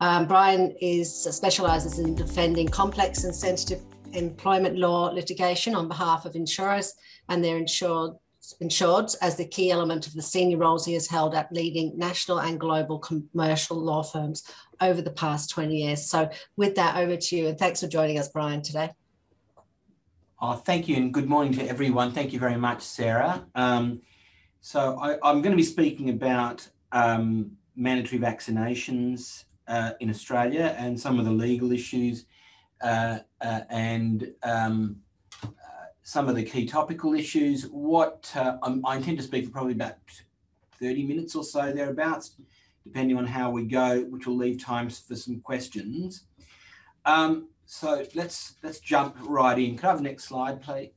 Um, Brian is specialises in defending complex and sensitive employment law litigation on behalf of insurers and their insured insured as the key element of the senior roles he has held at leading national and global commercial law firms over the past 20 years. So, with that, over to you, and thanks for joining us, Brian, today. Oh, thank you, and good morning to everyone. Thank you very much, Sarah. Um, so, I, am going to be speaking about um, mandatory vaccinations uh, in Australia and some of the legal issues uh, uh, and um, uh, some of the key topical issues. What I intend to speak for probably about 30 minutes or so thereabouts, depending on how we go, which will leave times for some questions. Um, so let's let's jump right in. Can I have the next slide, please?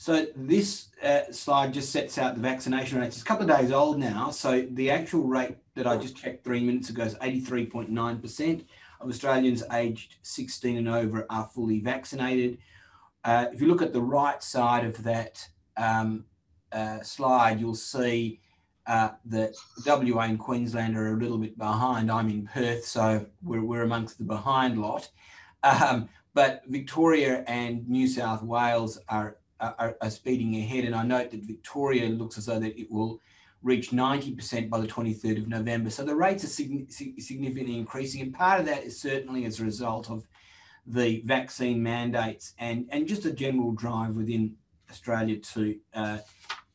So this uh, slide just sets out the vaccination rates. It's a couple of days old now. So the actual rate that I just checked three minutes ago is 83.9% of Australians aged 16 and over are fully vaccinated. Uh, if you look at the right side of that um, uh, slide, you'll see uh, that WA and Queensland are a little bit behind. I'm in Perth, so we're, we're amongst the behind lot. Um, but Victoria and New South Wales are are, are, speeding ahead. And I note that Victoria looks as though that it will reach 90% by the 23rd of November. So the rates are significantly increasing. And part of that is certainly as a result of the vaccine mandates and, and just a general drive within Australia to uh,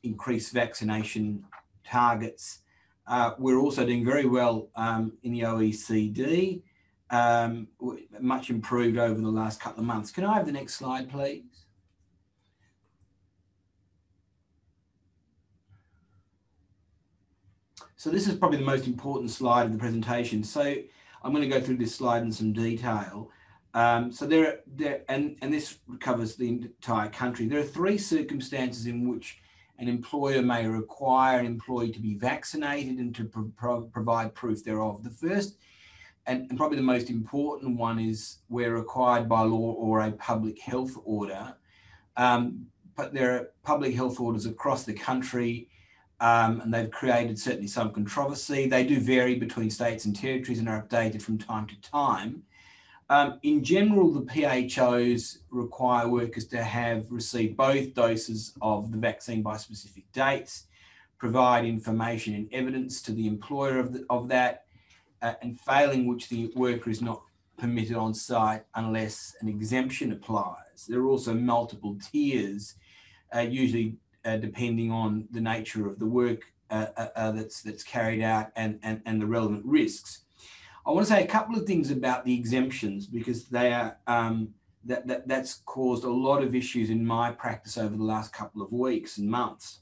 increase vaccination targets. Uh, we're also doing very well um, in the OECD, um, much improved over the last couple of months. Can I have the next slide, please? So this is probably the most important slide of the presentation. So I'm going to go through this slide in some detail. Um, so there, there, and, and this covers the entire country. There are three circumstances in which an employer may require an employee to be vaccinated and to pro pro provide proof thereof. The first and, and, probably the most important one is where required by law or a public health order. Um, but there are public health orders across the country um, and they've created certainly some controversy. They do vary between states and territories and are updated from time to time. Um, in general, the PHOs require workers to have received both doses of the vaccine by specific dates, provide information and evidence to the employer of, the, of that, uh, and failing which the worker is not permitted on site unless an exemption applies. There are also multiple tiers, uh, usually uh, depending on the nature of the work uh, uh, uh, that's that's carried out and, and, and the relevant risks. I want to say a couple of things about the exemptions because they are um, that, that that's caused a lot of issues in my practice over the last couple of weeks and months.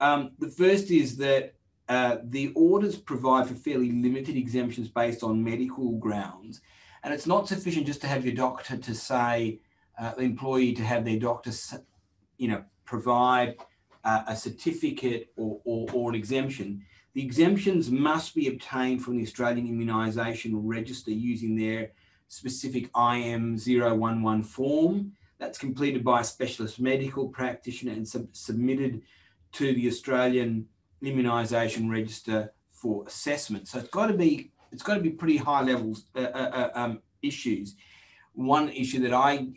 Um, the first is that uh, the orders provide for fairly limited exemptions based on medical grounds, and it's not sufficient just to have your doctor to say uh, the employee to have their doctor, you know, provide uh, a certificate or, or, or, an exemption, the exemptions must be obtained from the Australian Immunisation Register using their specific IM011 form. That's completed by a specialist medical practitioner and sub- submitted to the Australian Immunisation Register for assessment. So it's got to be it's got to be pretty high levels uh, uh, uh um, issues. One issue that I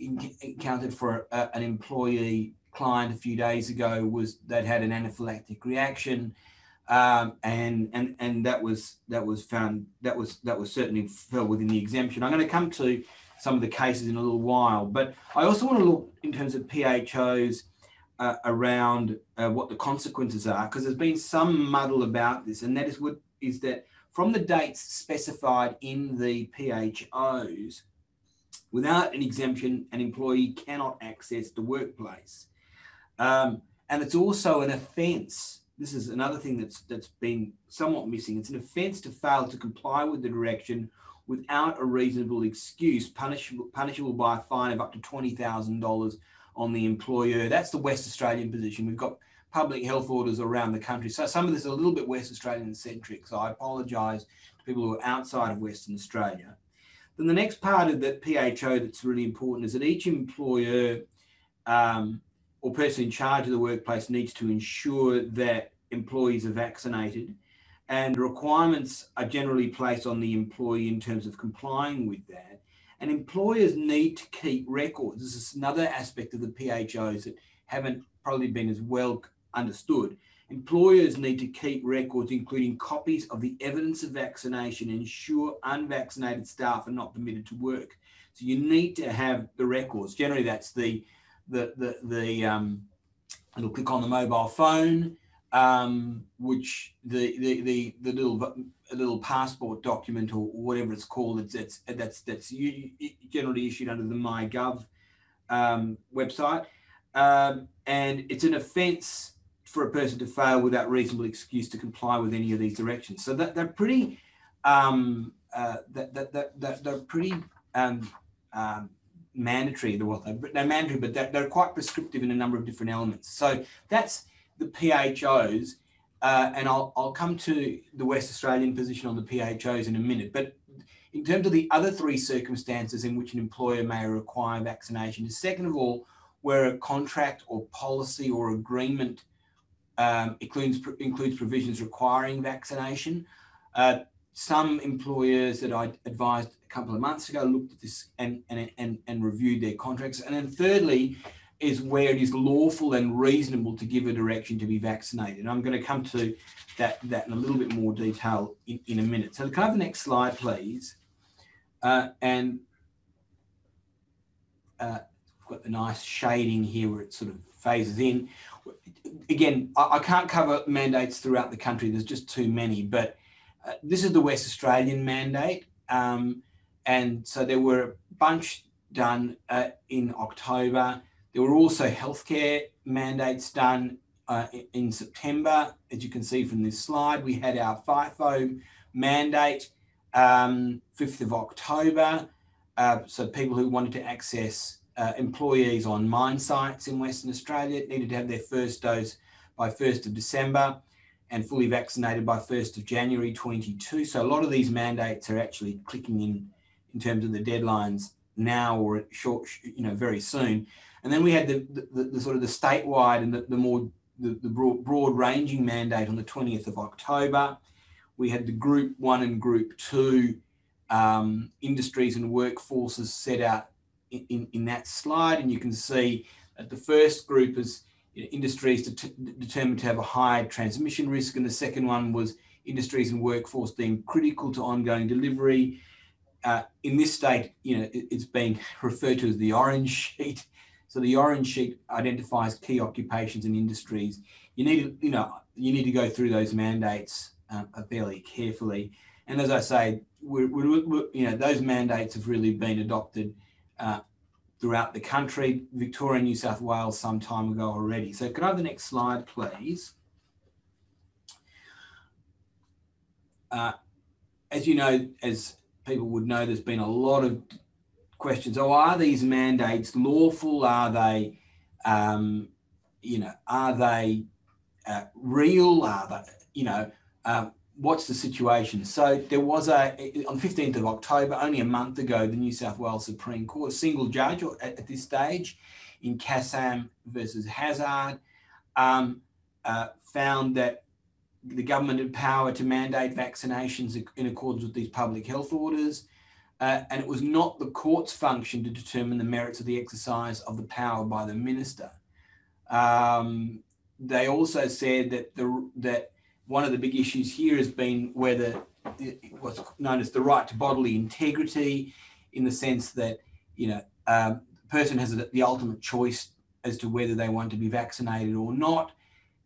encountered for a, an employee client a few days ago was they'd had an anaphylactic reaction, um, and and and that was that was found that was that was certainly fell within the exemption. I'm going to come to some of the cases in a little while, but I also want to look in terms of PHOs uh, around uh, what the consequences are, because there's been some muddle about this, and that is what is that from the dates specified in the PHOs, without an exemption, an employee cannot access the workplace. Um, and it's also an offence. This is another thing that's that's been somewhat missing. It's an offence to fail to comply with the direction without a reasonable excuse, punishable punishable by a fine of up to twenty thousand dollars on the employer. That's the West Australian position. We've got public health orders around the country. So some of this is a little bit West Australian centric. So I apologise to people who are outside of Western Australia. Then the next part of that PHO that's really important is that each employer um, or person in charge of the workplace needs to ensure that employees are vaccinated and requirements are generally placed on the employee in terms of complying with that. And employers need to keep records. This is another aspect of the PHOs that haven't probably been as well understood. Employers need to keep records, including copies of the evidence of vaccination, ensure unvaccinated staff are not permitted to work. So you need to have the records. Generally, that's the the the the um, it'll click on the mobile phone, um, which the the the the little little passport document or whatever it's called. It's, it's that's that's generally issued under the MyGov um, website, um, and it's an offence for a person to fail without reasonable excuse to comply with any of these directions. So that they're pretty, um, uh, that, that, that, that, they're pretty um, um, mandatory. Well, they're mandatory, but they're, they're, quite prescriptive in a number of different elements. So that's the PHOs. Uh, and I'll, I'll come to the West Australian position on the PHOs in a minute. But in terms of the other three circumstances in which an employer may require vaccination, is second of all, where a contract or policy or agreement um, includes, includes provisions requiring vaccination. Uh, some employers that I advised a couple of months ago looked at this and, and, and, and reviewed their contracts. And then thirdly, is where it is lawful and reasonable to give a direction to be vaccinated. And I'm going to come to that, that in a little bit more detail in, in a minute. So can I have the next slide, please? Uh, and uh, got the nice shading here where it sort of phases in again, I, I, can't cover mandates throughout the country. There's just too many. But uh, this is the West Australian mandate, um, and so there were a bunch done uh, in October. There were also healthcare mandates done uh, in September. As you can see from this slide, we had our FIFO mandate um, 5th of October. Uh, so people who wanted to access uh, employees on mine sites in Western Australia needed to have their first dose by 1st of December and fully vaccinated by 1st of January 22. So a lot of these mandates are actually clicking in in terms of the deadlines now or short, you know, very soon. And then we had the, the, the sort of the statewide and the, the more the, the broad, broad ranging mandate on the 20th of October. We had the group one and group two um, industries and workforces set out in, in that slide. And you can see that the first group is industries determined to have a high transmission risk. And the second one was industries and workforce deemed critical to ongoing delivery. Uh, in this state, you know, it, it's been referred to as the orange sheet. So the orange sheet identifies key occupations and industries. You need to, you know, you need to go through those mandates uh, fairly carefully. And as I say, we're, we're, we're, you know, those mandates have really been adopted uh, throughout the country, Victoria New South Wales some time ago already. So could I have the next slide, please? Uh, as you know, as people would know, there's been a lot of questions. Oh, are these mandates lawful? Are they, um, you know, are they uh, real? Are they, you know, um, what's the situation? So there was a on 15th of October, only a month ago, the New South Wales Supreme Court, a single judge at, at this stage in Kassam versus Hazzard, um, uh, found that the government had power to mandate vaccinations in accordance with these public health orders. Uh, and it was not the court's function to determine the merits of the exercise of the power by the minister. Um, they also said that the that one of the big issues here has been whether what's known as the right to bodily integrity, in the sense that you know um, the person has the ultimate choice as to whether they want to be vaccinated or not.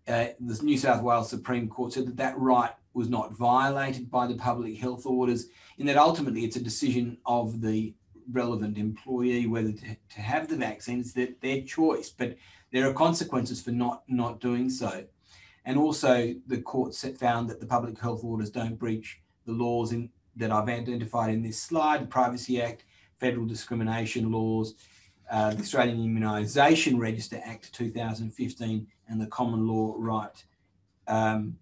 Uh, the New South Wales Supreme Court said that that right was not violated by the public health orders, in that ultimately it's a decision of the relevant employee whether to, to have the vaccine. It's their, their choice, but there are consequences for not not doing so. And also, the court found that the public health orders don't breach the laws in, that I've identified in this slide the Privacy Act, federal discrimination laws, uh, the Australian Immunisation Register Act 2015, and the common law right. Um,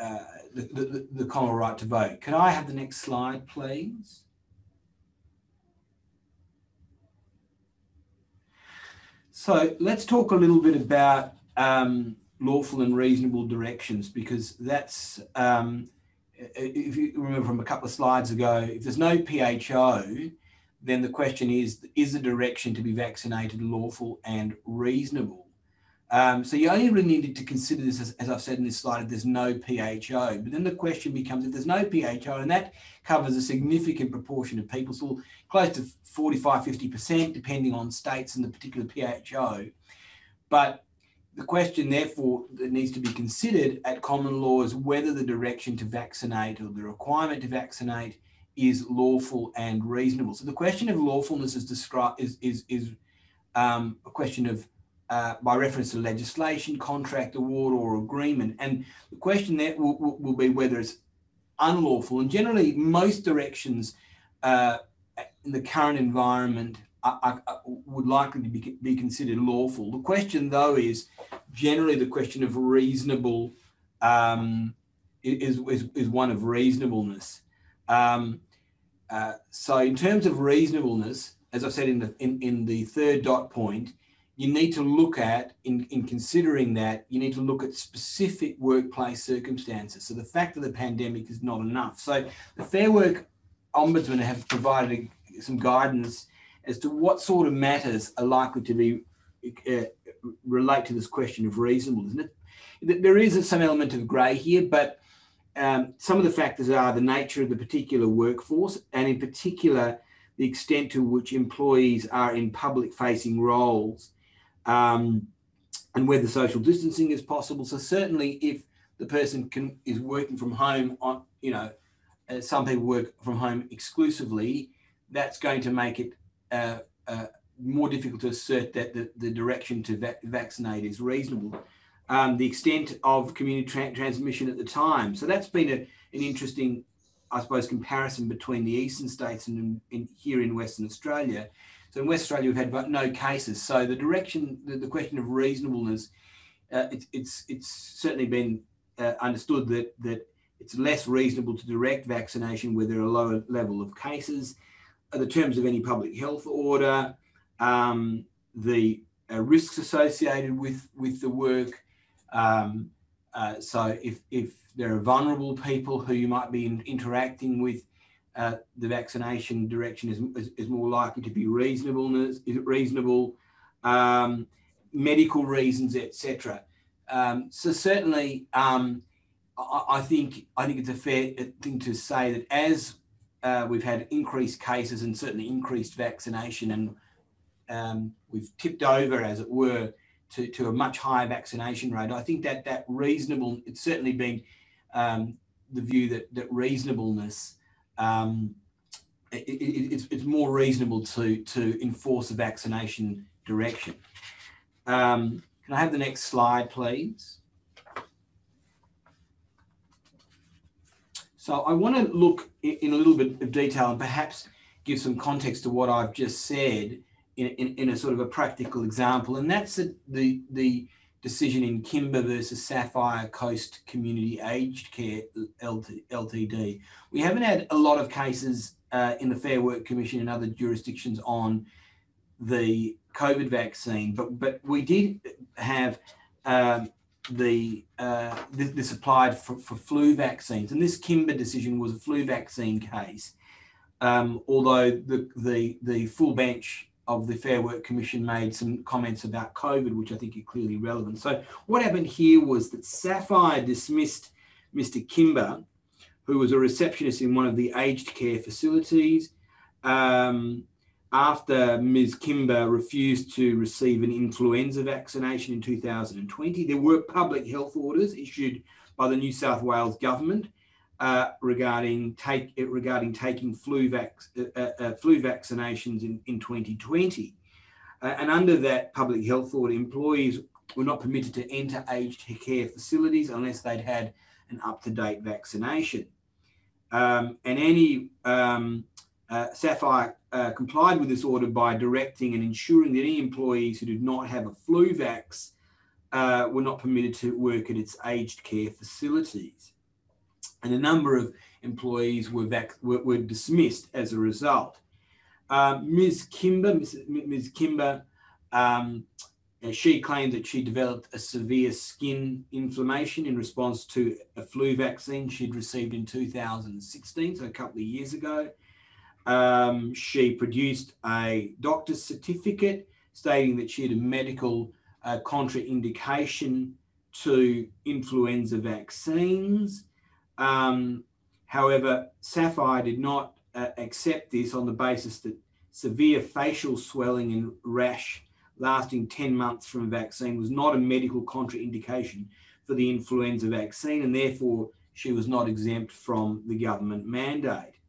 uh, the, the, the common right to vote. Can I have the next slide, please? So let's talk a little bit about um, lawful and reasonable directions because that's um, if you remember from a couple of slides ago, if there's no PHO, then the question is, is the direction to be vaccinated lawful and reasonable? Um, so you only really needed to consider this, as, as, I've said in this slide, if there's no PHO. But then the question becomes, if there's no PHO, and that covers a significant proportion of people, so close to 45, 50%, depending on states and the particular PHO. But the question, therefore, that needs to be considered at common law is whether the direction to vaccinate or the requirement to vaccinate is lawful and reasonable. So the question of lawfulness is described is is is um, a question of uh, by reference to legislation, contract, award, or agreement, and the question there will, will, will be whether it's unlawful. And generally, most directions uh, in the current environment are, would likely to be, be considered lawful. The question, though, is generally the question of reasonable um, is, is, is one of reasonableness. Um, uh, so, in terms of reasonableness, as I said in the in, in the third dot point, you need to look at in, in considering that you need to look at specific workplace circumstances. So the fact of the pandemic is not enough. So the Fair Work Ombudsman have provided some guidance as to what sort of matters are likely to be uh, relate to this question of reasonableness. There is some element of grey here, but um, some of the factors are the nature of the particular workforce, and in particular, the extent to which employees are in public facing roles, um, and whether social distancing is possible. So, certainly, if the person can is working from home on, you know, uh, some people work from home exclusively, that's going to make it uh, uh, more difficult to assert that the, the direction to va- vaccinate is reasonable. Um, the extent of community tra- transmission at the time. So that's been a, an interesting, I suppose, comparison between the eastern states and in, in, here in Western Australia. So in West Australia, we've had no cases. So the direction, the, the question of reasonableness, uh, it, it's it's certainly been uh, understood that that it's less reasonable to direct vaccination where there are lower level of cases the terms of any public health order, um, the uh, risks associated with, with the work. Um, uh, so if, if there are vulnerable people who you might be in, interacting with, uh, the vaccination direction is, is, is, more likely to be reasonableness, is it reasonable, um, medical reasons, etc. Um, so certainly, um, I, I, think I think it's a fair thing to say that as uh, we've had increased cases and certainly increased vaccination, and um, we've tipped over, as it were, to, to a much higher vaccination rate. I think that that reasonable, it's certainly been um, the view that that reasonableness, um, it, it, it's, it's more reasonable to to enforce a vaccination direction. Um, can I have the next slide, please? So I want to look in a little bit of detail and perhaps give some context to what I've just said in, in, in a sort of a practical example, and that's the the decision in Kimber versus Sapphire Coast Community Aged Care Ltd. We haven't had a lot of cases uh, in the Fair Work Commission and other jurisdictions on the COVID vaccine, but but we did have um, the uh, this, this, applied for, for flu vaccines, and this Kimber decision was a flu vaccine case. Um, although the, the the full bench of the Fair Work Commission made some comments about COVID, which I think are clearly relevant. So what happened here was that Sapphire dismissed Mr. Kimber, who was a receptionist in one of the aged care facilities. Um, after Ms. Kimber refused to receive an influenza vaccination in 2020. There were public health orders issued by the New South Wales government uh, regarding take regarding taking flu, vac, uh, uh, uh flu vaccinations in, in 2020. Uh, and under that public health order, employees were not permitted to enter aged care facilities unless they'd had an up-to-date vaccination. Um, and any um, uh, Sapphire uh, complied with this order by directing and ensuring that any employees who did not have a flu vax uh, were not permitted to work at its aged care facilities. And a number of employees were, vac- were, were dismissed as a result. Um, Ms. Kimber, Ms. Ms. Kimber um, she claimed that she developed a severe skin inflammation in response to a flu vaccine she'd received in 2016, so a couple of years ago. Um, she produced a doctor's certificate stating that she had a medical uh, contraindication to influenza vaccines. Um, however, Sapphire did not uh, accept this on the basis that severe facial swelling and rash lasting 10 months from a vaccine was not a medical contraindication for the influenza vaccine, and therefore she was not exempt from the government mandate.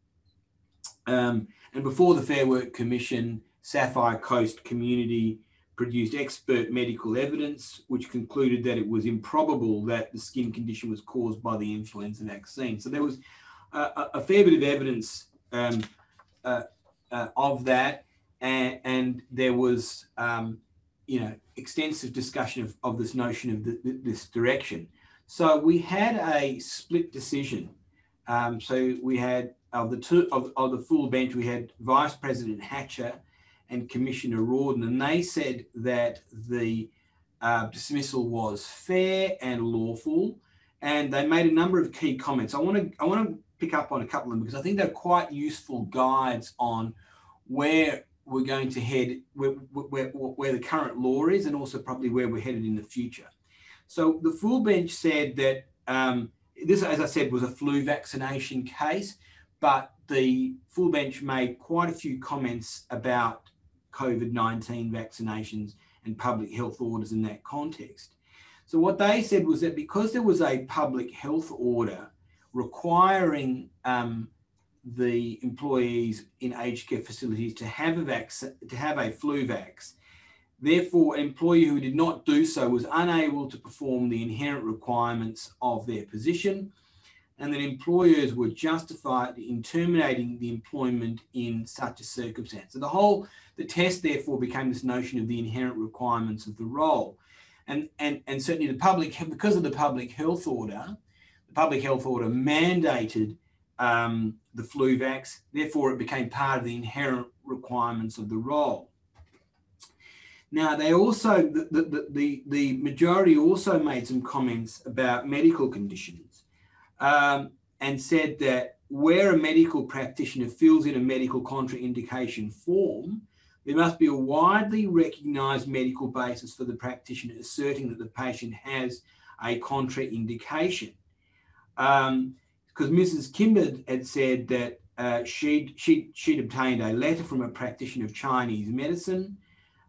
Um, and before the Fair Work Commission, Sapphire Coast Community produced expert medical evidence, which concluded that it was improbable that the skin condition was caused by the influenza vaccine. So there was a, a fair bit of evidence um, uh, uh, of that, and, and there was, um, you know, extensive discussion of, of this notion of the, this direction. So we had a split decision. Um, so we had of the two of, of the full bench, we had Vice President Hatcher and Commissioner Riordan, and they said that the uh, dismissal was fair and lawful, and they made a number of key comments. I want to I want to pick up on a couple of them because I think they're quite useful guides on where we're going to head, where, where, where the current law is, and also probably where we're headed in the future. So the full bench said that um, this, as I said, was a flu vaccination case, but the full bench made quite a few comments about COVID 19 vaccinations and public health orders in that context. So, what they said was that because there was a public health order requiring um, the employees in aged care facilities to have a to have a flu vax. Therefore, an employee who did not do so was unable to perform the inherent requirements of their position, and that employers were justified in terminating the employment in such a circumstance. So the whole the test therefore became this notion of the inherent requirements of the role. And, and, and certainly the public, because of the public health order, the public health order mandated um, the flu vax. Therefore, it became part of the inherent requirements of the role. Now, they also, the, the, the, the majority also made some comments about medical conditions um, and said that where a medical practitioner fills in a medical contraindication form, there must be a widely recognised medical basis for the practitioner asserting that the patient has a contraindication. Um, because Mrs. Kimber had said that uh, she'd, she'd, she'd obtained a letter from a practitioner of Chinese medicine,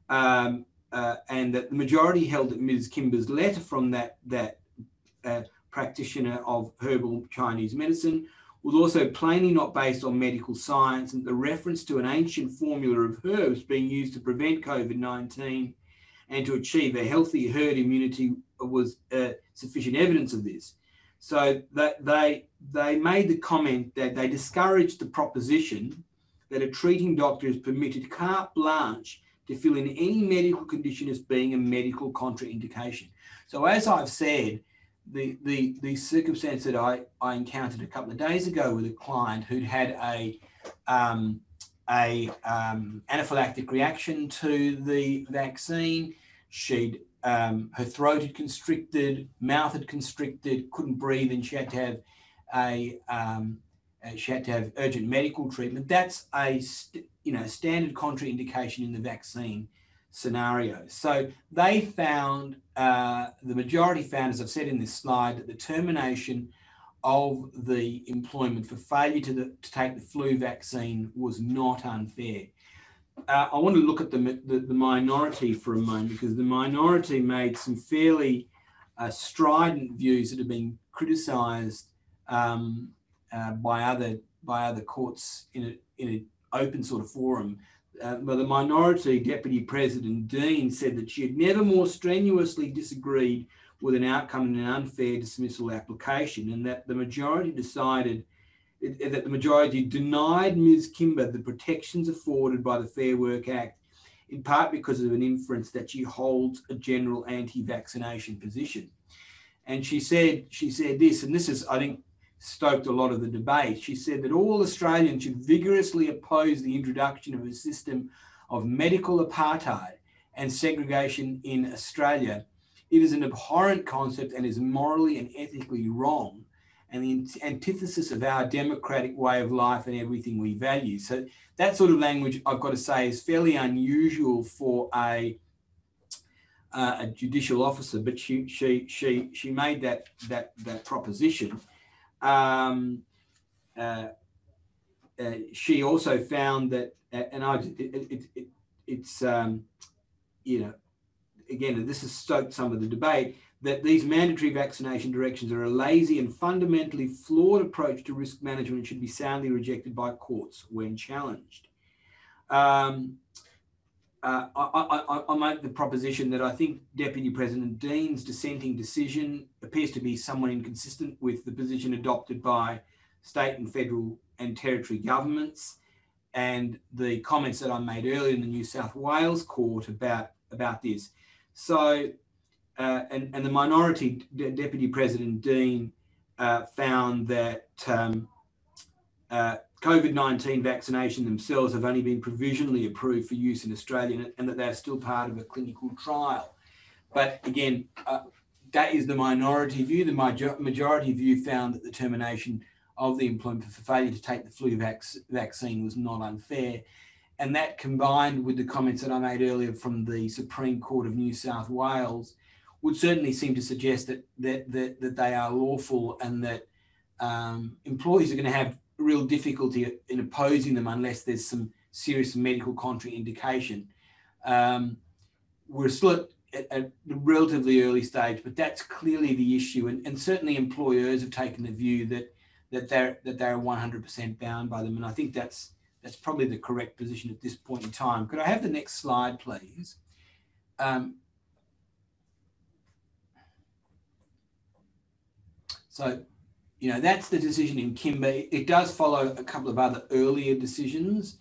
um, uh, and that the majority held that Mrs. Kimber's letter from that, that uh, practitioner of herbal Chinese medicine was also plainly not based on medical science, and the reference to an ancient formula of herbs being used to prevent COVID 19 and to achieve a healthy herd immunity was uh, sufficient evidence of this. So that they they made the comment that they discouraged the proposition that a treating doctor is permitted carte blanche to fill in any medical condition as being a medical contraindication. So as I've said, the the the circumstance that I, I encountered a couple of days ago with a client who'd had a um, a um, anaphylactic reaction to the vaccine. She'd um, her throat had constricted, mouth had constricted, couldn't breathe, and she had to have a um, uh, she had to have urgent medical treatment. That's a you know standard contraindication in the vaccine scenario. So they found uh, the majority found, as I've said in this slide, that the termination of the employment for failure to, the, to take the flu vaccine was not unfair uh, I want to look at the, the, the, minority for a moment because the minority made some fairly uh, strident views that have been criticised um, uh, by other by other courts in a, in an open sort of forum. Uh, but the minority deputy president Dean said that she had never more strenuously disagreed with an outcome in an unfair dismissal application, and that the majority decided that the majority denied Ms. Kimber the protections afforded by the Fair Work Act, in part because of an inference that she holds a general anti-vaccination position. And she said, she said this, and this is, I think, stoked a lot of the debate. She said that all Australians should vigorously oppose the introduction of a system of medical apartheid and segregation in Australia. It is an abhorrent concept and is morally and ethically wrong and the antithesis of our democratic way of life and everything we value. So that sort of language, I've got to say, is fairly unusual for a uh, a judicial officer, but she she she she made that that that proposition. Um, uh, uh, she also found that, uh, and I, it, it, it, it's um, you know, again, this has stoked some of the debate that these mandatory vaccination directions are a lazy and fundamentally flawed approach to risk management and should be soundly rejected by courts when challenged. Um, uh, I, I, I, make the proposition that I think Deputy President Dean's dissenting decision appears to be somewhat inconsistent with the position adopted by state and federal and territory governments and the comments that I made earlier in the New South Wales court about, about this. So, uh, and, and the minority De- Deputy President Dean uh, found that um, uh, COVID 19 vaccination themselves have only been provisionally approved for use in Australia and that they're still part of a clinical trial. But again, uh, that is the minority view. The major- majority view found that the termination of the employment for failure to take the flu vac- vaccine was not unfair. And that combined with the comments that I made earlier from the Supreme Court of New South Wales would certainly seem to suggest that, that, that, that they are lawful and that um, employees are going to have real difficulty in opposing them unless there's some serious medical contraindication. Um, we're still at, at, a relatively early stage, but that's clearly the issue. And, and certainly employers have taken the view that that they're that they're 100% bound by them. And I think that's that's probably the correct position at this point in time. Could I have the next slide, please? Um, so you know, that's the decision in Kimber. It does follow a couple of other earlier decisions,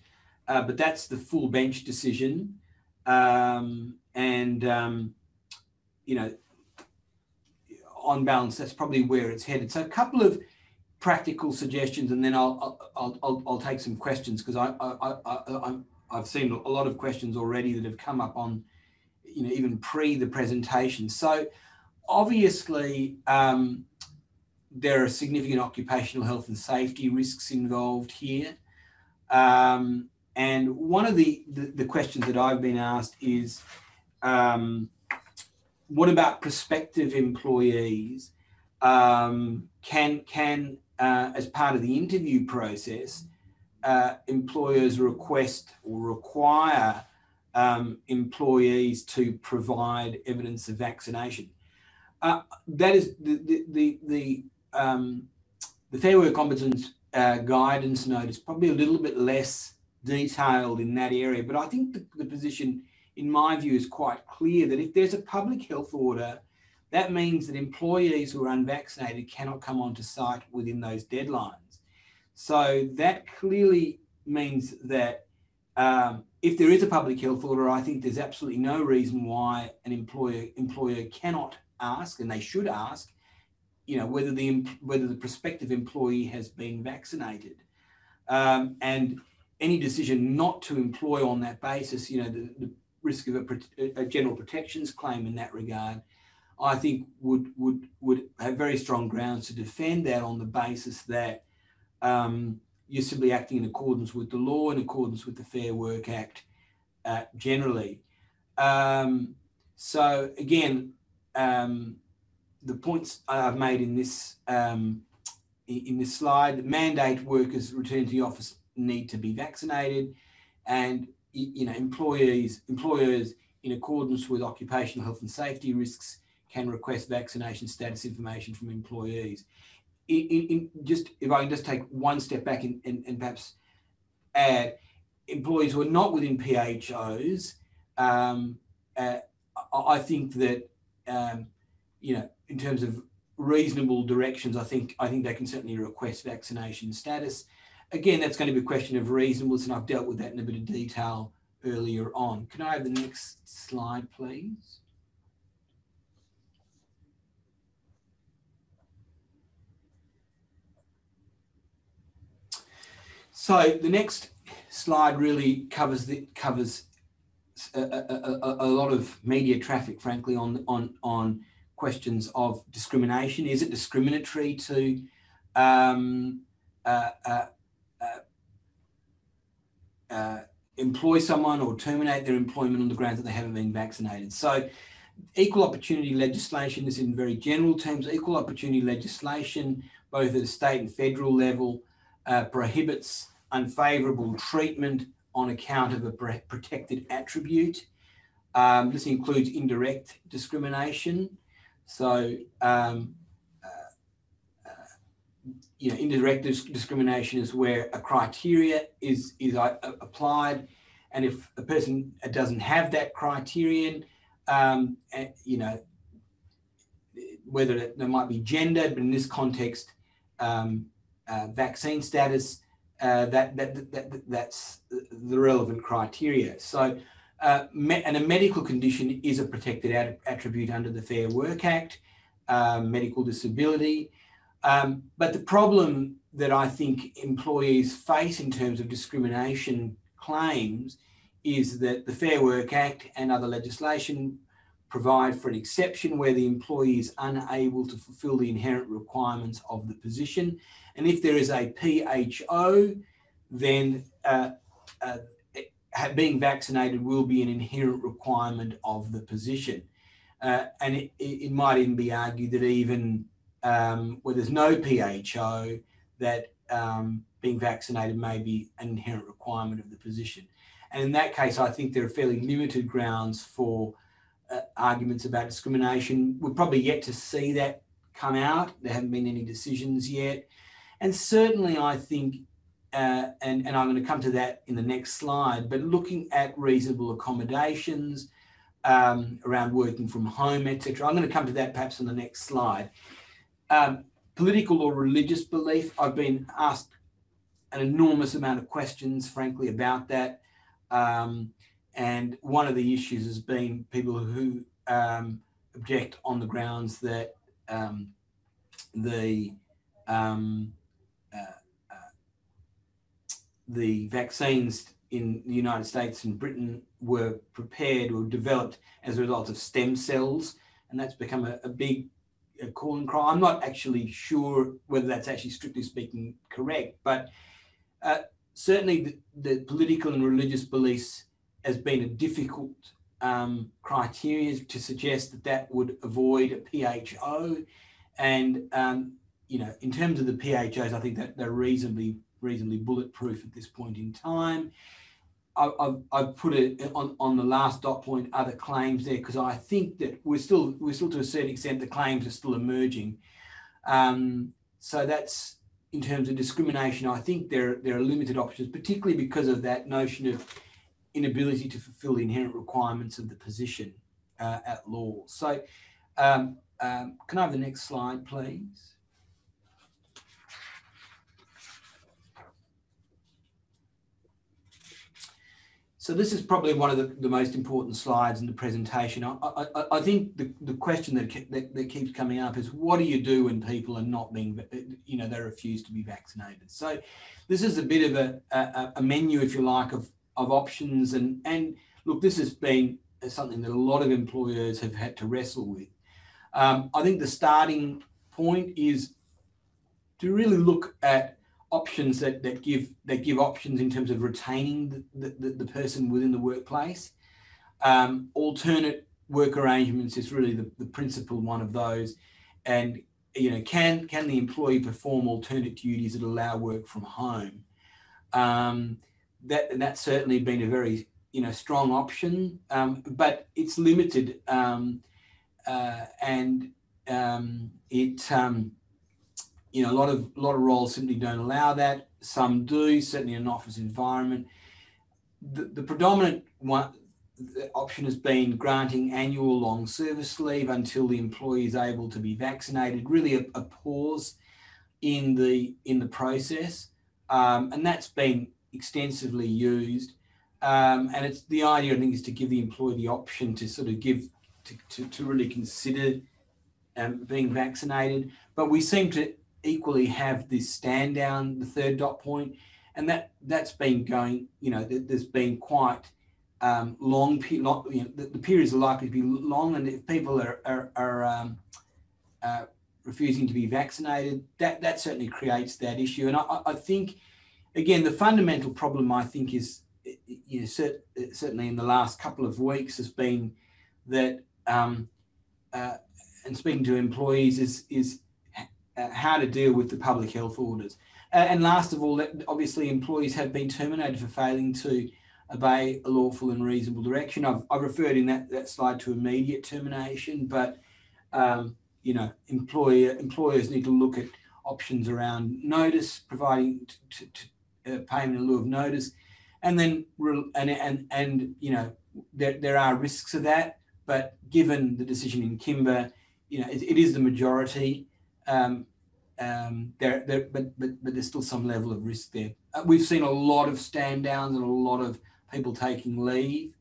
uh, but that's the full bench decision. Um, and, um, you know, on balance, that's probably where it's headed. So a couple of practical suggestions, and then I'll I'll I'll, I'll take some questions because I, I I I have seen a lot of questions already that have come up on, you know, even pre the presentation. So obviously. Um, there are significant occupational health and safety risks involved here. Um, and one of the, the, the, questions that I've been asked is um, what about prospective employees? Um, can, can uh, as part of the interview process, uh, employers request or require um, employees to provide evidence of vaccination? Uh, that is the, the, the, the um, the Fair Work Competence uh, guidance note is probably a little bit less detailed in that area, but I think the, the position, in my view, is quite clear that if there's a public health order, that means that employees who are unvaccinated cannot come onto site within those deadlines. So that clearly means that um, if there is a public health order, I think there's absolutely no reason why an employer employer cannot ask, and they should ask, you know whether the whether the prospective employee has been vaccinated, um, and any decision not to employ on that basis, you know, the, the risk of a, a, general protections claim in that regard, I think would would would have very strong grounds to defend that on the basis that um, you're simply acting in accordance with the law, in accordance with the Fair Work Act, uh, generally. Um, so again, um, the points I've made in this um, in this slide, mandate workers return to the office need to be vaccinated, and you know employees employers in accordance with occupational health and safety risks can request vaccination status information from employees. In, in, in just if I can just take one step back and, and, and perhaps add employees who are not within PHOs, um, uh, I think that um, you know in terms of reasonable directions, I think I think they can certainly request vaccination status. Again, that's going to be a question of reasonableness, and I've dealt with that in a bit of detail earlier on. Can I have the next slide, please? So the next slide really covers the covers a, a, a, lot of media traffic, frankly, on on on questions of discrimination. Is it discriminatory to um, uh, uh, uh, uh, employ someone or terminate their employment on the grounds that they haven't been vaccinated? So, equal opportunity legislation is in very general terms. Equal opportunity legislation, both at state and federal level, uh, prohibits unfavourable treatment on account of a protected attribute. Um, this includes indirect discrimination. So, um, uh, uh, you know, indirect discrimination is where a criteria is is uh, applied, and if a person doesn't have that criterion, um, you know, whether it, there might be gender, but in this context, um, uh, vaccine status, uh, that, that, that, that's the relevant criteria. So, uh, me- and a medical condition is a protected at- attribute under the Fair Work Act, um, medical disability. Um, but the problem that I think employees face in terms of discrimination claims is that the Fair Work Act and other legislation provide for an exception where the employee is unable to fulfill the inherent requirements of the position. And if there is a PHO, then uh, uh, being vaccinated will be an inherent requirement of the position. Uh, and it, it, might even be argued that even um, where there's no PHO, that um, being vaccinated may be an inherent requirement of the position. And in that case, I think there are fairly limited grounds for uh, arguments about discrimination. We're probably yet to see that come out. There haven't been any decisions yet. And certainly, I think, uh, and, and I'm going to come to that in the next slide, but looking at reasonable accommodations um, around working from home, etc. I'm going to come to that perhaps on the next slide. Um, political or religious belief, I've been asked an enormous amount of questions, frankly, about that. Um, and one of the issues has been people who um, object on the grounds that um, the um, uh, the vaccines in the United States and Britain were prepared or developed as a result of stem cells, and that's become a, a big a call and cry. I'm not actually sure whether that's actually strictly speaking correct, but uh, certainly the, the political and religious beliefs has been a difficult um, criteria to suggest that that would avoid a PHO. And, um, you know, in terms of the PHOs, I think that they're reasonably, reasonably bulletproof at this point in time. I, have I've put it on, on the last dot point other claims there because I think that we're still we're still to a certain extent the claims are still emerging. Um, so that's in terms of discrimination. I think there there are limited options, particularly because of that notion of inability to fulfill the inherent requirements of the position uh, at law. So, um, um, can I have the next slide, please? So this is probably one of the, the most important slides in the presentation. I, I, I think the, the question that, that, that, keeps coming up is what do you do when people are not being, you know, they refuse to be vaccinated? So this is a bit of a, a, a menu, if you like, of of options. And, and look, this has been something that a lot of employers have had to wrestle with. Um, I think the starting point is to really look at options that, that give that give options in terms of retaining the, the, the person within the workplace. Um, alternate work arrangements is really the, the principal one of those. And you know, can can the employee perform alternate duties that allow work from home? Um, that that's certainly been a very you know strong option, um, but it's limited, um, uh, and um, it um, you know a lot of a lot of roles simply don't allow that. Some do, certainly in an office environment. The, the predominant one the option has been granting annual long service leave until the employee is able to be vaccinated. Really, a, a pause in the in the process, um, and that's been extensively used. Um, and it's the idea, I think, is to give the employee the option to sort of give, to, to, to really consider um, being vaccinated. But we seem to equally have this stand down, the third dot point, and that that's been going. You know, there's been quite um, long, you know, the, the, periods are likely to be long, and if people are, are, are um, uh, refusing to be vaccinated, that, that certainly creates that issue. And I, I think, again, the fundamental problem I think is, you know, cert, certainly in the last couple of weeks has been that, um, uh, and speaking to employees, is, is how to deal with the public health orders. Uh, and last of all, obviously, employees have been terminated for failing to obey a lawful and reasonable direction. I've, I've referred in that, that slide to immediate termination, but um, you know, employer employers need to look at options around notice, providing t- t- uh, payment in lieu of notice, and then and and and you know, there there are risks of that, but given the decision in Kimber, you know, it, it is the majority. Um, um, there, there, but, but but there's still some level of risk there. Uh, we've seen a lot of stand downs and a lot of people taking leave.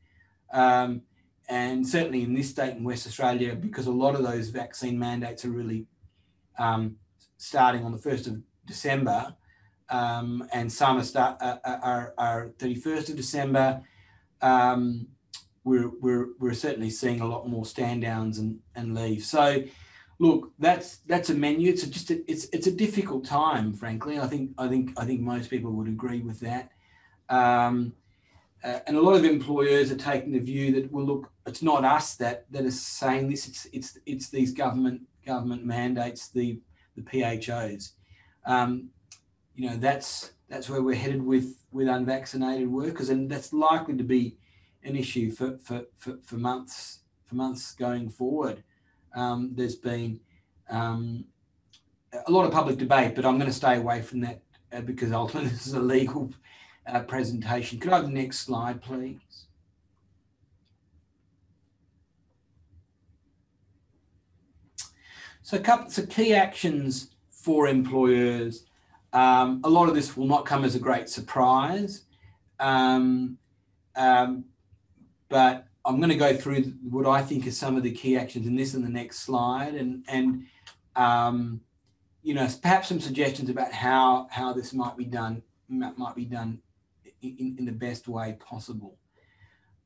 Um, and certainly in this state in West Australia, because a lot of those vaccine mandates are really um, starting on the 1st of December, um, and some are, start, uh, uh are, are 31st of December, um, we're, we're, we're certainly seeing a lot more stand downs and, and leave. So, look, that's that's a menu. It's a, just a, it's it's a difficult time, frankly. I think I think I think most people would agree with that. Um, uh, and a lot of employers are taking the view that well look it's not us that that is saying this it's it's it's these government government mandates the the PHOs um, you know that's that's where we're headed with with unvaccinated workers and that's likely to be an issue for for for, for months for months going forward um, there's been um, a lot of public debate but I'm going to stay away from that uh, because ultimately this is a legal uh, presentation. Could I have the next slide, please? So, couple, so key actions for employers. Um, a lot of this will not come as a great surprise, um, um, but I'm going to go through what I think are some of the key actions in this and the next slide, and and um, you know perhaps some suggestions about how how this might be done might be done in, in the best way possible.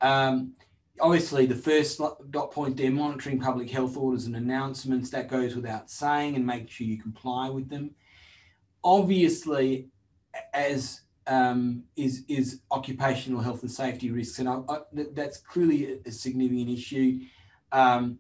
Um, obviously, the first dot point there, monitoring public health orders and announcements, that goes without saying, and make sure you comply with them. Obviously, as um, is is occupational health and safety risks, and I, I, that's clearly a, a significant issue. Um,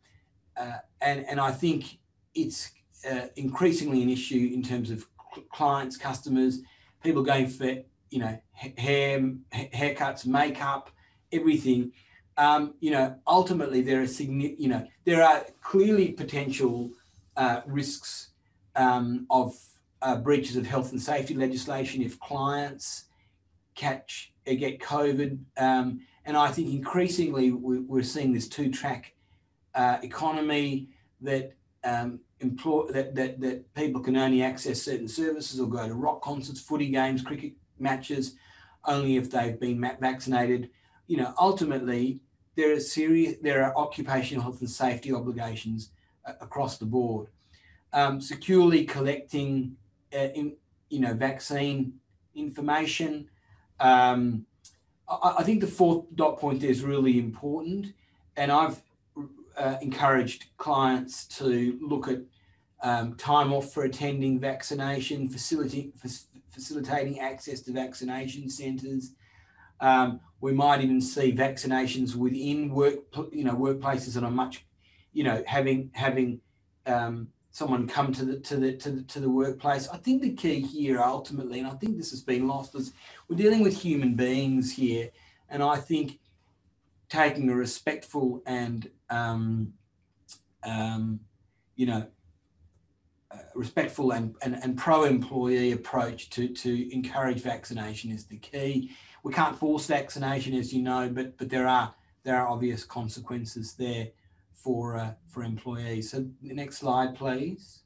uh, and and I think it's uh, increasingly an issue in terms of clients, customers, people going for you know, hair, haircuts, makeup, everything. Um, you know, ultimately there are you know, there are clearly potential uh, risks um, of uh, breaches of health and safety legislation if clients catch uh, get COVID. Um, and I think increasingly we, are seeing this two-track uh, economy that um, employ that, that that people can only access certain services or go to rock concerts, footy games, cricket matches only if they've been vaccinated. You know, ultimately, there are serious, there are occupational health and safety obligations uh, across the board. Um, securely collecting, in, you know, vaccine information. Um, I, I, think the fourth dot point is really important, and I've uh, encouraged clients to look at um, time off for attending vaccination, facility, facilitating access to vaccination centres. Um, we might even see vaccinations within work, you know, workplaces that are much, you know, having having um, someone come to the to the to the to the workplace. I think the key here ultimately, and I think this has been lost, is we're dealing with human beings here, and I think taking a respectful and um, um, you know respectful and, and, and pro-employee approach to, to encourage vaccination is the key. We can't force vaccination, as you know, but but there are there are obvious consequences there for uh, for employees. So the next slide, please.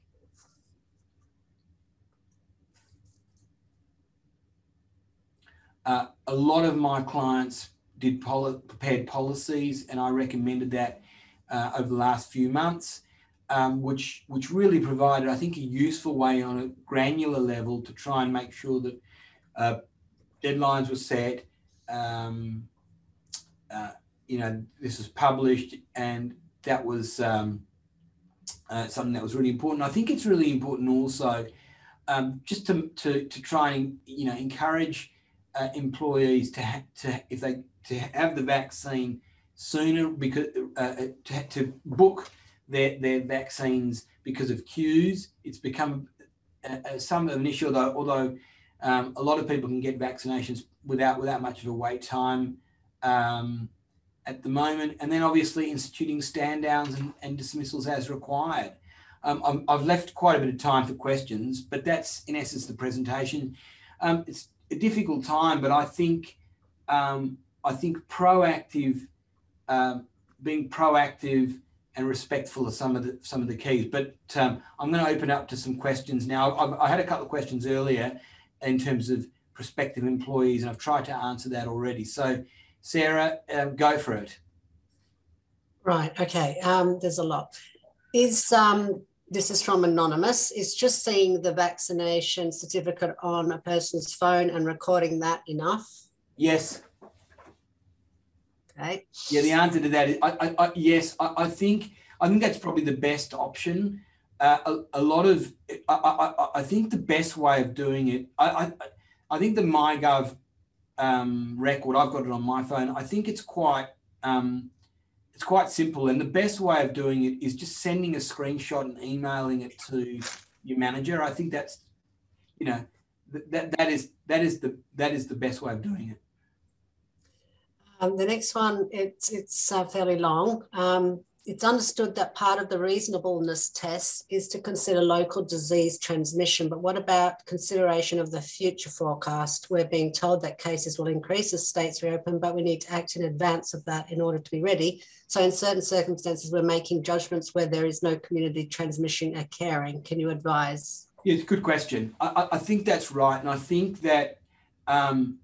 Uh, a lot of my clients did poli- prepared policies, and I recommended that uh, over the last few months um, which which really provided, I think, a useful way on a granular level to try and make sure that uh, deadlines were set, um, uh, you know, this was published and that was um, uh, something that was really important. I think it's really important also um, just to, to, to try and, you know, encourage uh, employees to, ha- to, if they, to have the vaccine sooner because uh, uh to, to book their, their vaccines because of queues. It's become uh, uh some of an issue, although, although um, a lot of people can get vaccinations without without much of a wait time um, at the moment. And then obviously instituting stand downs and, and dismissals as required. Um, i have left quite a bit of time for questions, but that's in essence the presentation. Um, it's a difficult time, but I think um, I think proactive, um, being proactive and respectful of some of the some of the keys. But um, I'm going to open up to some questions now. I've, I had a couple of questions earlier in terms of prospective employees, and I've tried to answer that already. So, Sarah, um, go for it. Right. Okay. Um, there's a lot. Is um, this is from anonymous? Is just seeing the vaccination certificate on a person's phone and recording that enough? Yes. Okay. Yeah, the answer to that is I, I, I yes. I, I, think I think that's probably the best option. Uh, a, a, lot of I, I, I think the best way of doing it. I I, I think the MyGov um, record. I've got it on my phone. I think it's quite um, it's quite simple, and the best way of doing it is just sending a screenshot and emailing it to your manager. I think that's you know that that is that is the that is the best way of doing it. Um, the next one, it's, it's uh, fairly long. It's understood that part of the reasonableness test is to consider local disease transmission, but what about consideration of the future forecast? We're being told that cases will increase as states reopen, but we need to act in advance of that in order to be ready. So in certain circumstances, we're making judgments where there is no community transmission occurring. Can you advise? Yes, good question. I, I think that's right. And I think that um,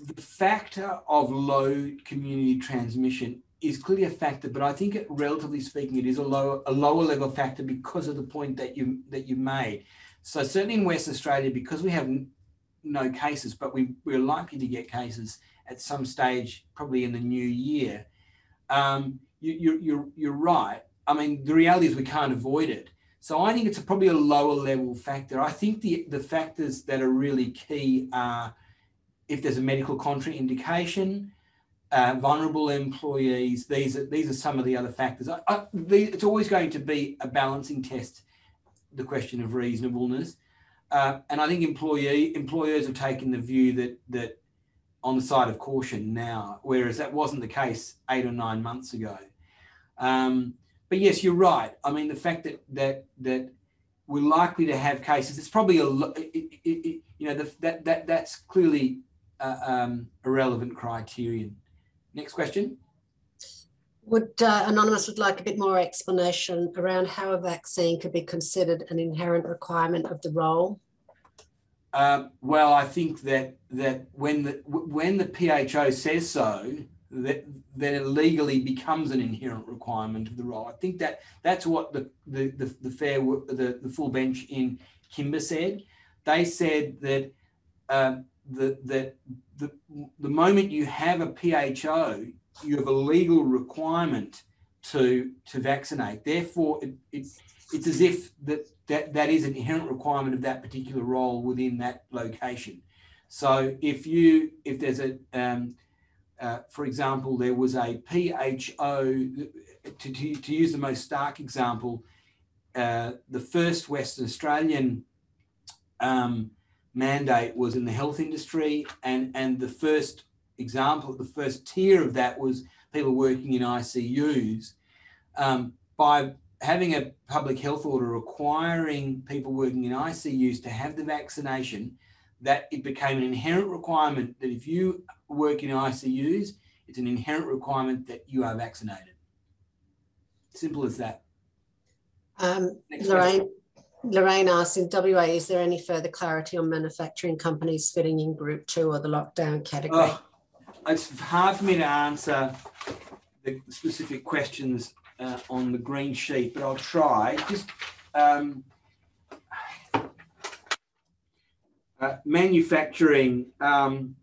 the factor of low community transmission is clearly a factor, but I think, it, relatively speaking, it is a lower a lower level factor because of the point that you that you made. So certainly in West Australia, because we have no cases, but we we're likely to get cases at some stage, probably in the new year. Um, you, you're you're you're right. I mean, the reality is we can't avoid it. So I think it's a, probably a lower level factor. I think the the factors that are really key are if there's a medical contraindication, uh, vulnerable employees. These are these are some of the other factors. I, I, the, it's always going to be a balancing test. The question of reasonableness, uh, and I think employee employers have taken the view that that on the side of caution now, whereas that wasn't the case eight or nine months ago. Um, but yes, you're right. I mean, the fact that that that we're likely to have cases, it's probably a it, it, it, you know the, that that that's clearly uh, um, a relevant criterion. Next question. Would uh, Anonymous would like a bit more explanation around how a vaccine could be considered an inherent requirement of the role? Uh, well, I think that that when the when the PHO says so, that then it legally becomes an inherent requirement of the role. I think that that's what the the the, the fair the, the full bench in Kimber said. They said that uh, the, that the, the moment you have a PHO, you have a legal requirement to to vaccinate. Therefore, it, it, it's as if that, that that is an inherent requirement of that particular role within that location. So if you if there's a um, uh, for example, there was a PHO to, to, to use the most stark example, uh, the first Western Australian um, mandate was in the health industry, and and the first example, the first tier of that was people working in ICUs. Um, by having a public health order requiring people working in ICUs to have the vaccination, that it became an inherent requirement that if you work in ICUs, it's an inherent requirement that you are vaccinated. Simple as that. Um, Lorraine, Lorraine asks in WA, is there any further clarity on manufacturing companies fitting in group two or the lockdown category? Oh, it's hard for me to answer the specific questions uh, on the green sheet, but I'll try. Just um, uh, manufacturing. Um,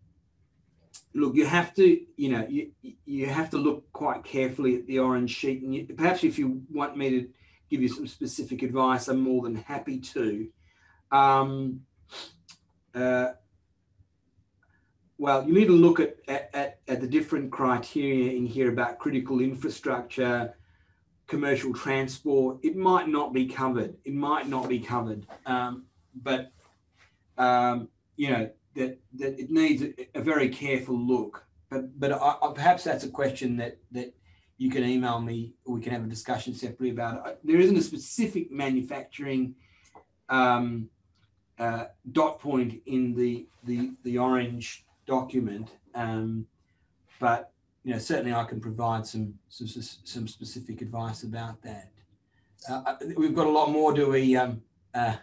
look, you have to, you know, you you have to look quite carefully at the orange sheet, and you, perhaps if you want me to give you some specific advice, I'm more than happy to. Um, uh, well, you need to look at, at, at the different criteria in here about critical infrastructure, commercial transport. It might not be covered. It might not be covered. Um, but, um, you know, that, that it needs a, a very careful look. But, but I, I, perhaps that's a question that, that you can email me or we can have a discussion separately about it. There isn't a specific manufacturing um, uh, dot point in the, the, the orange document. Um, but you know, certainly I can provide some some, some specific advice about that. Uh, uh, we've got a lot more. Do we um, uh,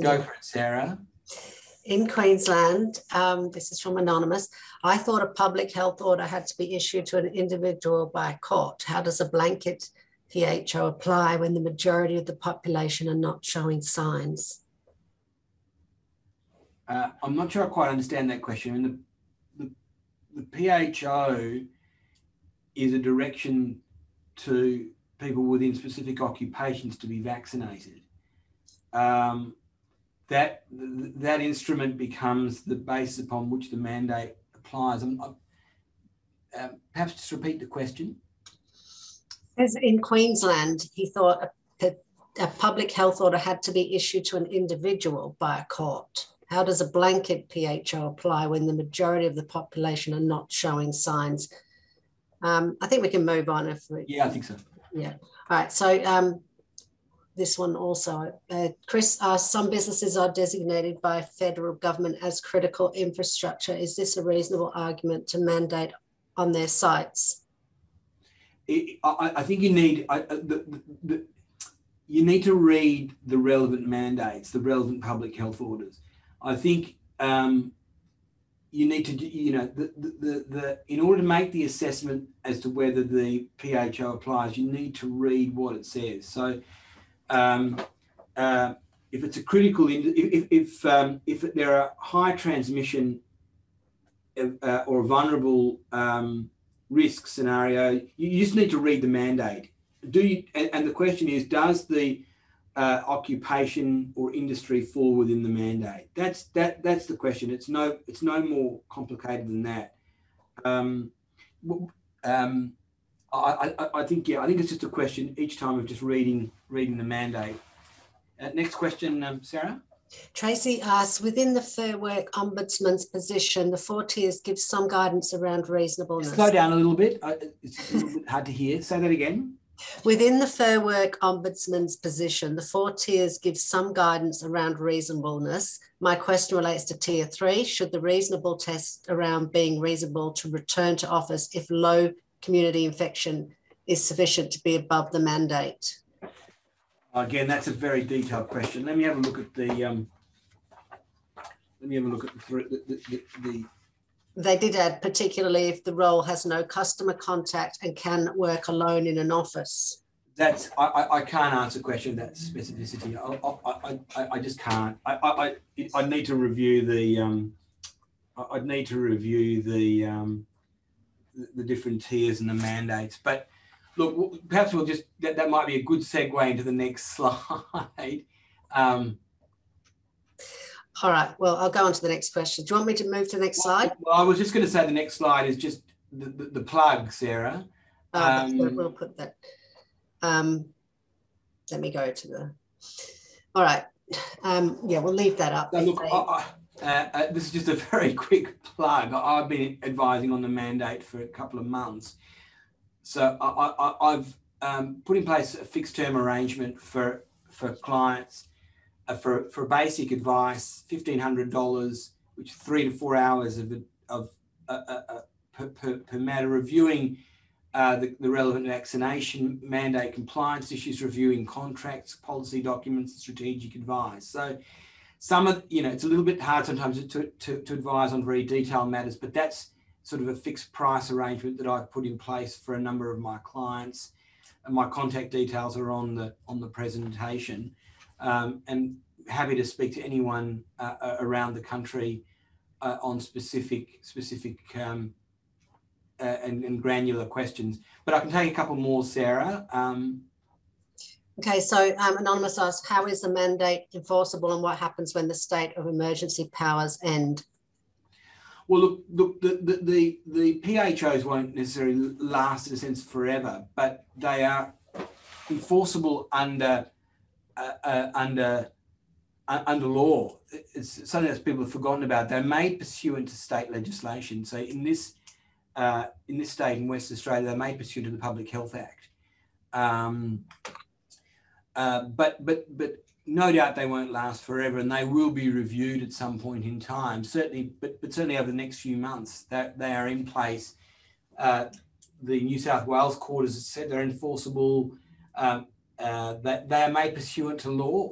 go for it, Sarah? In Queensland, um, this is from Anonymous. I thought a public health order had to be issued to an individual by a court. How does a blanket PHO apply when the majority of the population are not showing signs? Uh, I'm not sure I quite understand that question. I mean, the, the, the PHO is a direction to people within specific occupations to be vaccinated. Um, that that instrument becomes the basis upon which the mandate applies. Um, uh, perhaps just repeat the question. As in Queensland, he thought a, a public health order had to be issued to an individual by a court. How does a blanket PHO apply when the majority of the population are not showing signs? Um, I think we can move on if we. Yeah, I think so. Yeah. All right. So um, this one also, uh, Chris asked, some businesses are designated by federal government as critical infrastructure. Is this a reasonable argument to mandate on their sites? It, I, I, think you need I, uh, the, the, you need to read the relevant mandates, the relevant public health orders. I think um, you need to, you know, the, the, the, in order to make the assessment as to whether the PHO applies, you need to read what it says. So, um, uh, if it's a critical, if if um, if there are high transmission uh, or vulnerable um, risk scenario, you just need to read the mandate. Do you? And, and the question is, does the uh, occupation or industry fall within the mandate? That's that that's the question. It's no it's no more complicated than that. Um, um, I, I, I think yeah I think it's just a question each time of just reading reading the mandate. Uh, next question, um, Sarah. Tracy asks, within the Fair Work Ombudsman's position, the four tiers give some guidance around reasonableness. Slow down a little bit. It's a little bit hard to hear. Say that again. Within the Fair Work Ombudsman's position, the four tiers give some guidance around reasonableness. My question relates to tier three. Should the reasonable test around being reasonable to return to office if low community infection is sufficient to be above the mandate? Again, that's a very detailed question. Let me have a look at the. Um, let me have a look at the, the, the, the they did add, particularly if the role has no customer contact and can work alone in an office. That's I, I can't answer a question that specificity. I, I, I, I just can't. I, I, I need to review the um, I'd need to review the um, the different tiers and the mandates. But look, perhaps we'll just that, that might be a good segue into the next slide. Um, all right. Well, I'll go on to the next question. Do you want me to move to the next slide? Well, I was just going to say the next slide is just the, the, the plug, Sarah. Oh, um, we'll put that. Um, let me go to the. All right. Um, yeah, we'll leave that up. look, I, I, uh, uh, this is just a very quick plug. I've been advising on the mandate for a couple of months. So I, have um, put in place a fixed term arrangement for, for clients uh, for, for basic advice, $1,500, which three to four hours of, of uh, uh, uh, per, per, per, matter, reviewing uh, the, the relevant vaccination mandate compliance issues, reviewing contracts, policy documents, strategic advice. So some of, you know, it's a little bit hard sometimes to, to, to advise on very detailed matters, but that's sort of a fixed price arrangement that I've put in place for a number of my clients. And my contact details are on the on the presentation um, and happy to speak to anyone uh, around the country uh, on specific specific um, uh, and, and, granular questions. But I can take a couple more, Sarah. Um, okay, so um, Anonymous asks, how is the mandate enforceable and what happens when the state of emergency powers end? Well, look, look the, the, the, the PHOs won't necessarily last in a sense forever, but they are enforceable under uh, uh, under uh, under law. It's something that people have forgotten about. They're made pursuant to state legislation. So in this uh, in this state in West Australia, they're made pursuant to the Public Health Act. Um, uh, but but but no doubt they won't last forever, and they will be reviewed at some point in time. Certainly, but but certainly over the next few months, that they are in place. Uh, the New South Wales court has said they're enforceable. Um, uh, that they are made pursuant to law.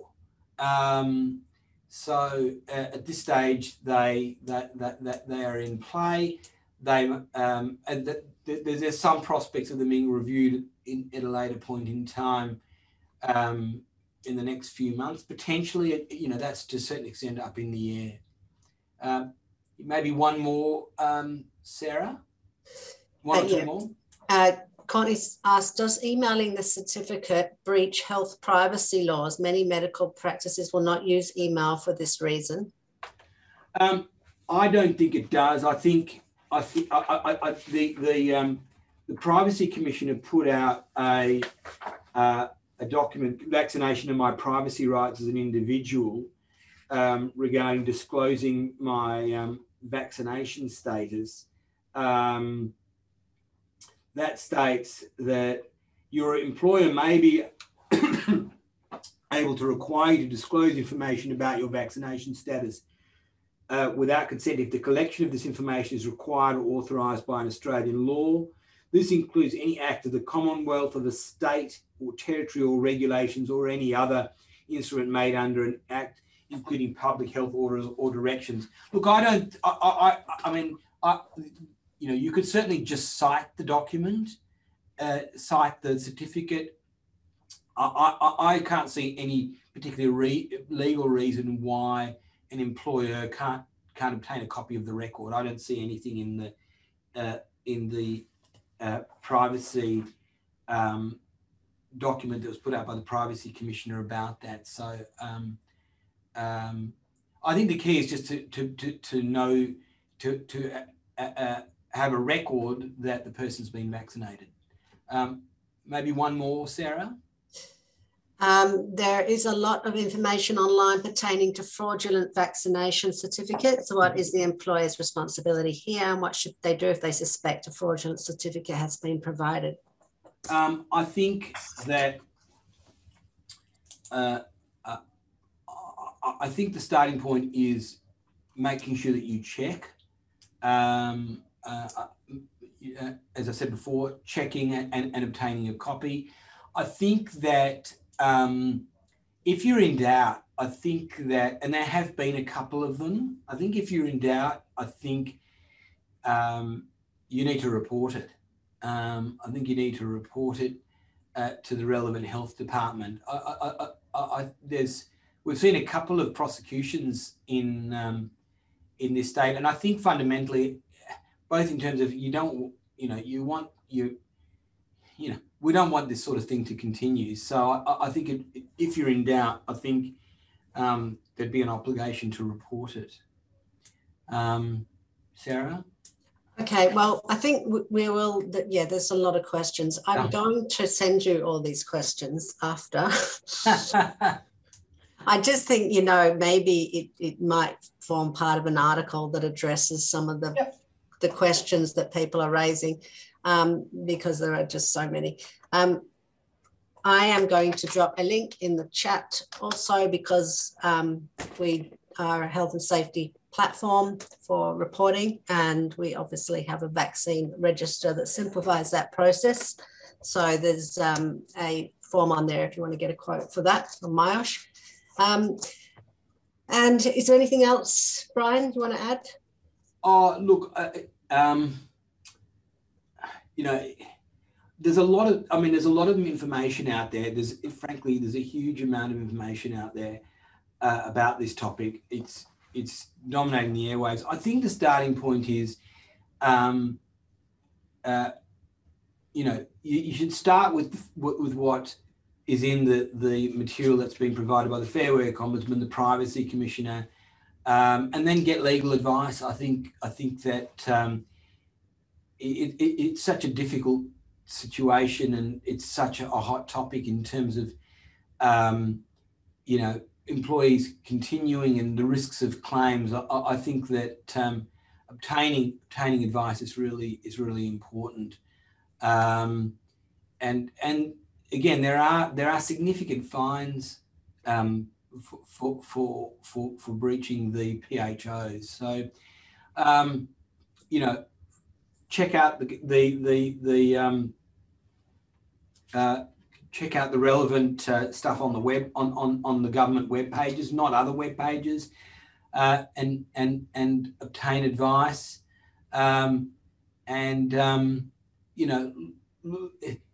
Um, so uh, at this stage, they that, that, that they are in play. They um, and the, the, there's some prospects of them being reviewed in, at a later point in time um, in the next few months. Potentially, you know, that's to a certain extent up in the air. Um, maybe one more, um, Sarah. One uh, or two yeah. more. Uh, Connie asked, does emailing the certificate breach health privacy laws? Many medical practices will not use email for this reason. Um, I don't think it does. I think I think I, I, I, the the um, the Privacy Commissioner put out a uh, a document, vaccination and my privacy rights as an individual, um, regarding disclosing my um, vaccination status. Um, that states that your employer may be able to require you to disclose information about your vaccination status uh, without consent if the collection of this information is required or authorised by an Australian law. This includes any act of the Commonwealth of the state or territory or regulations or any other instrument made under an act, including public health orders or directions. Look, I don't, I, I, I mean, I, you know, you could certainly just cite the document, uh, cite the certificate. I, I, I can't see any particular re- legal reason why an employer can't can't obtain a copy of the record. I don't see anything in the uh, in the uh, privacy um, document that was put out by the privacy commissioner about that. So um, um, I think the key is just to to to, to know to to uh, uh have a record that the person's been vaccinated. Um, maybe one more, Sarah. Um, there is a lot of information online pertaining to fraudulent vaccination certificates. What is the employer's responsibility here and what should they do if they suspect a fraudulent certificate has been provided? Um, I think that uh, uh, I think the starting point is making sure that you check um, uh, uh, as I said before, checking and, and, obtaining a copy. I think that um, if you're in doubt, I think that, and there have been a couple of them. I think if you're in doubt, I think um, you need to report it. Um, I think you need to report it uh, to the relevant health department. I, I, I, there's we've seen a couple of prosecutions in um, in this state, and I think fundamentally both in terms of you don't, you know, you want you, you know, we don't want this sort of thing to continue. So I, I think it, if you're in doubt, I think um, there'd be an obligation to report it. Um, Sarah? Okay, well, I think we will, yeah, there's a lot of questions. I'm oh. going to send you all these questions after. I just think, you know, maybe it, it might form part of an article that addresses some of the yep the questions that people are raising um, because there are just so many. Um, I am going to drop a link in the chat also because um, we are a health and safety platform for reporting and we obviously have a vaccine register that simplifies that process. So there's um, a form on there if you want to get a quote for that from Myosh. Um, and is there anything else, Brian, you want to add? Oh, look, uh, um, you know, there's a lot of, I mean, there's a lot of information out there. There's, frankly, there's a huge amount of information out there uh, about this topic. It's, it's dominating the airwaves. I think the starting point is, um, uh, you know, you, you, should start with with what is in the the material that's been provided by the Fair Work Ombudsman, the Privacy Commissioner, um, and then get legal advice. I think I think that um, it, it, it's such a difficult situation and it's such a, a hot topic in terms of um, you know employees continuing and the risks of claims. I, I think that um, obtaining obtaining advice is really is really important. Um, and and again, there are there are significant fines um, for, for, for for for breaching the PHOs. So, um, you know, check out the the the the um, uh, check out the relevant uh, stuff on the web on, on on the government web pages, not other web pages, uh, and and and obtain advice, um, and um, you know,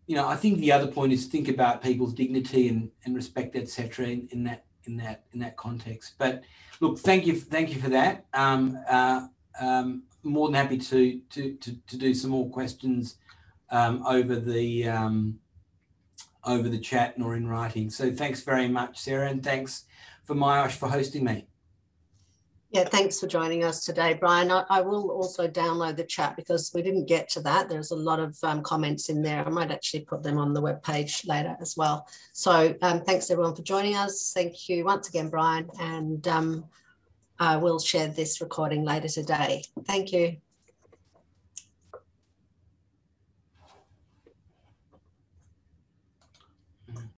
you know, I think the other point is think about people's dignity and, and respect, etc. In, in that in that in that context. But look, thank you thank you for that. Um, uh, um, more than happy to to to, to do some more questions um, over the um, over the chat nor in writing. So thanks very much, Sarah, and thanks for Myosh for hosting me. Yeah, thanks for joining us today, Brian. I, I, will also download the chat because we didn't get to that. There's a lot of um, comments in there. I might actually put them on the web page later as well. So um, thanks everyone for joining us. Thank you once again, Brian, and um, I will share this recording later today. Thank you.